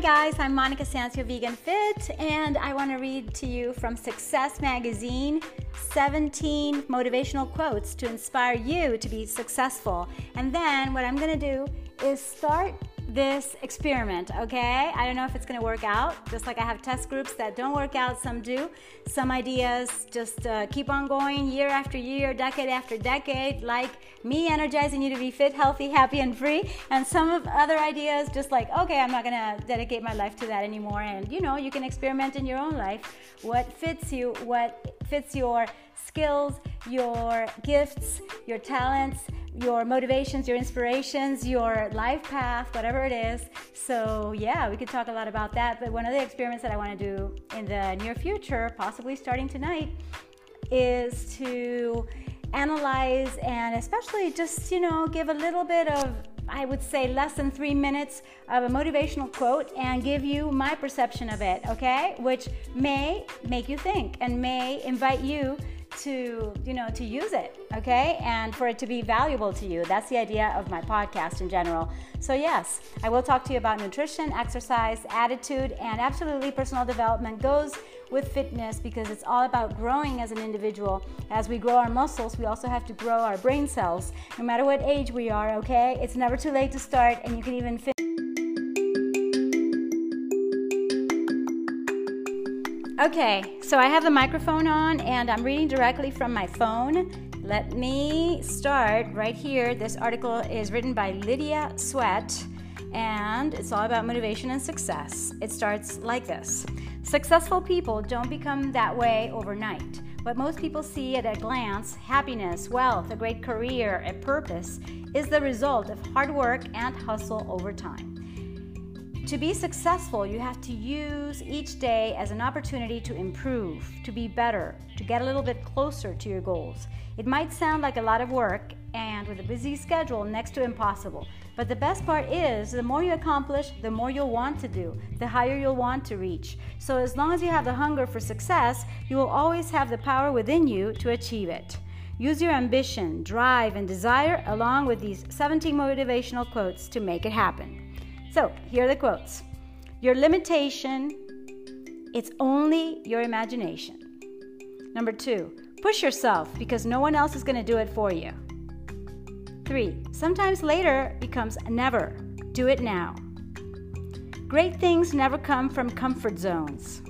guys, I'm Monica Sancio Vegan Fit, and I want to read to you from Success Magazine 17 motivational quotes to inspire you to be successful. And then what I'm going to do is start this experiment, okay? I don't know if it's gonna work out. Just like I have test groups that don't work out, some do. Some ideas just uh, keep on going year after year, decade after decade, like me energizing you to be fit, healthy, happy, and free. And some of other ideas just like, okay, I'm not gonna dedicate my life to that anymore. And you know, you can experiment in your own life. What fits you, what fits your skills, your gifts, your talents your motivations, your inspirations, your life path, whatever it is. So, yeah, we could talk a lot about that. But one of the experiments that I want to do in the near future, possibly starting tonight, is to analyze and especially just, you know, give a little bit of I would say less than three minutes of a motivational quote and give you my perception of it, okay? Which may make you think and may invite you to you know to use it okay? And for it to be valuable to you. That's the idea of my podcast in general. So yes i will talk to you about nutrition exercise attitude and absolutely personal development goes with fitness because it's all about growing as an individual. As we grow our muscles we also have to grow our brain cells. No matter what age we are okay? It's never too late to start and you can even fit Okay, so I have the microphone on and I'm reading directly from my phone. Let me start right here. This article is written by Lydia Sweatt and it's all about motivation and success. It starts like this Successful people don't become that way overnight. What most people see at a glance, happiness, wealth, a great career, a purpose, is the result of hard work and hustle over time. To be successful, you have to use each day as an opportunity to improve, to be better, to get a little bit closer to your goals. It might sound like a lot of work and with a busy schedule, next to impossible. But the best part is the more you accomplish, the more you'll want to do, the higher you'll want to reach. So, as long as you have the hunger for success, you will always have the power within you to achieve it. Use your ambition, drive, and desire along with these 17 motivational quotes to make it happen. So, here are the quotes Your limitation, it's only your imagination. Number two, push yourself because no one else is going to do it for you. Three, sometimes later becomes never. Do it now. Great things never come from comfort zones.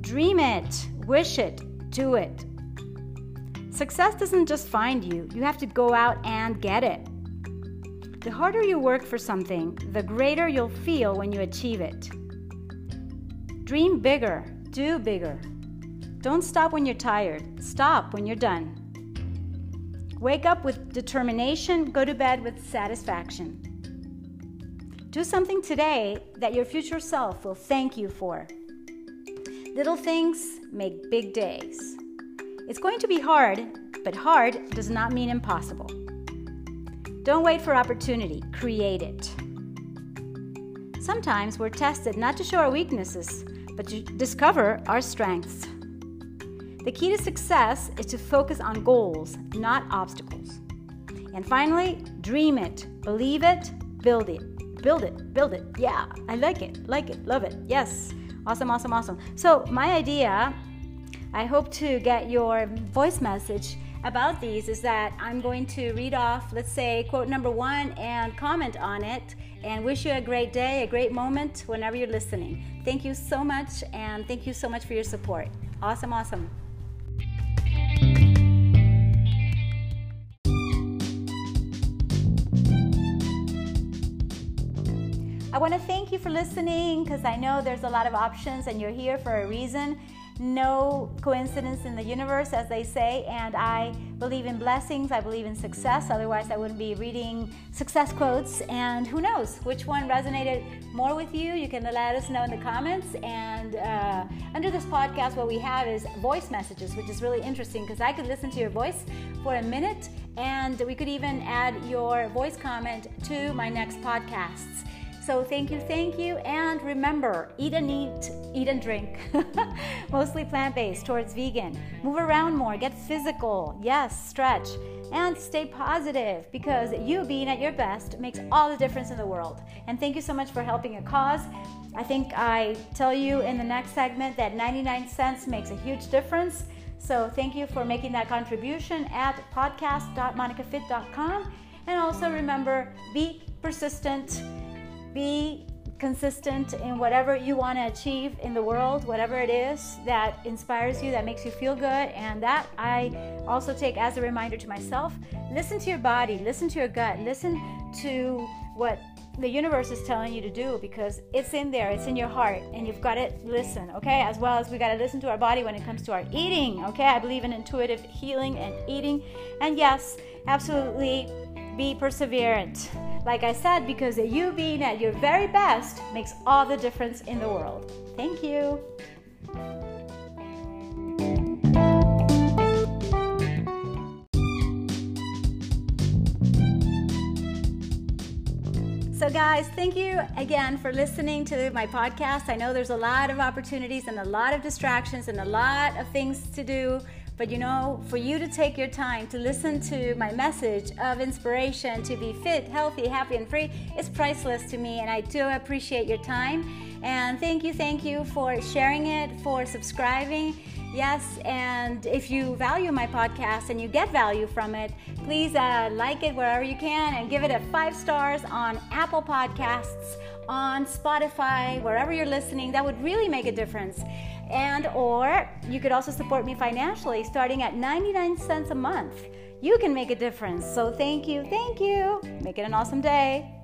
Dream it, wish it, do it. Success doesn't just find you, you have to go out and get it. The harder you work for something, the greater you'll feel when you achieve it. Dream bigger, do bigger. Don't stop when you're tired, stop when you're done. Wake up with determination, go to bed with satisfaction. Do something today that your future self will thank you for. Little things make big days. It's going to be hard, but hard does not mean impossible. Don't wait for opportunity, create it. Sometimes we're tested not to show our weaknesses, but to discover our strengths. The key to success is to focus on goals, not obstacles. And finally, dream it, believe it, build it. Build it, build it. Yeah, I like it, like it, love it. Yes, awesome, awesome, awesome. So, my idea, I hope to get your voice message about these is that I'm going to read off, let's say, quote number one and comment on it and wish you a great day, a great moment whenever you're listening. Thank you so much and thank you so much for your support. Awesome, awesome. I want to thank you for listening because I know there's a lot of options and you're here for a reason no coincidence in the universe, as they say, and I believe in blessings. I believe in success. Otherwise, I wouldn't be reading success quotes. And who knows which one resonated more with you? You can let us know in the comments. And uh, under this podcast, what we have is voice messages, which is really interesting because I could listen to your voice for a minute, and we could even add your voice comment to my next podcasts. So thank you, thank you, and remember eat and eat, eat and drink. Mostly plant based towards vegan. Move around more, get physical. Yes, stretch. and stay positive because you being at your best makes all the difference in the world. And thank you so much for helping a cause. I think I tell you in the next segment that 99 cents makes a huge difference. So thank you for making that contribution at podcast.monicafit.com. And also remember be persistent, be consistent in whatever you want to achieve in the world, whatever it is that inspires you, that makes you feel good. And that I also take as a reminder to myself listen to your body, listen to your gut, listen to what the universe is telling you to do because it's in there, it's in your heart, and you've got to listen, okay? As well as we got to listen to our body when it comes to our eating, okay? I believe in intuitive healing and eating. And yes, absolutely be perseverant. Like I said, because you being at your very best makes all the difference in the world. Thank you. So, guys, thank you again for listening to my podcast. I know there's a lot of opportunities and a lot of distractions and a lot of things to do. But you know, for you to take your time to listen to my message of inspiration to be fit, healthy, happy, and free is priceless to me. And I do appreciate your time. And thank you, thank you for sharing it, for subscribing. Yes, and if you value my podcast and you get value from it, please uh, like it wherever you can and give it a five stars on Apple Podcasts, on Spotify, wherever you're listening. That would really make a difference. And or you could also support me financially starting at 99 cents a month. You can make a difference. So thank you, thank you. Make it an awesome day.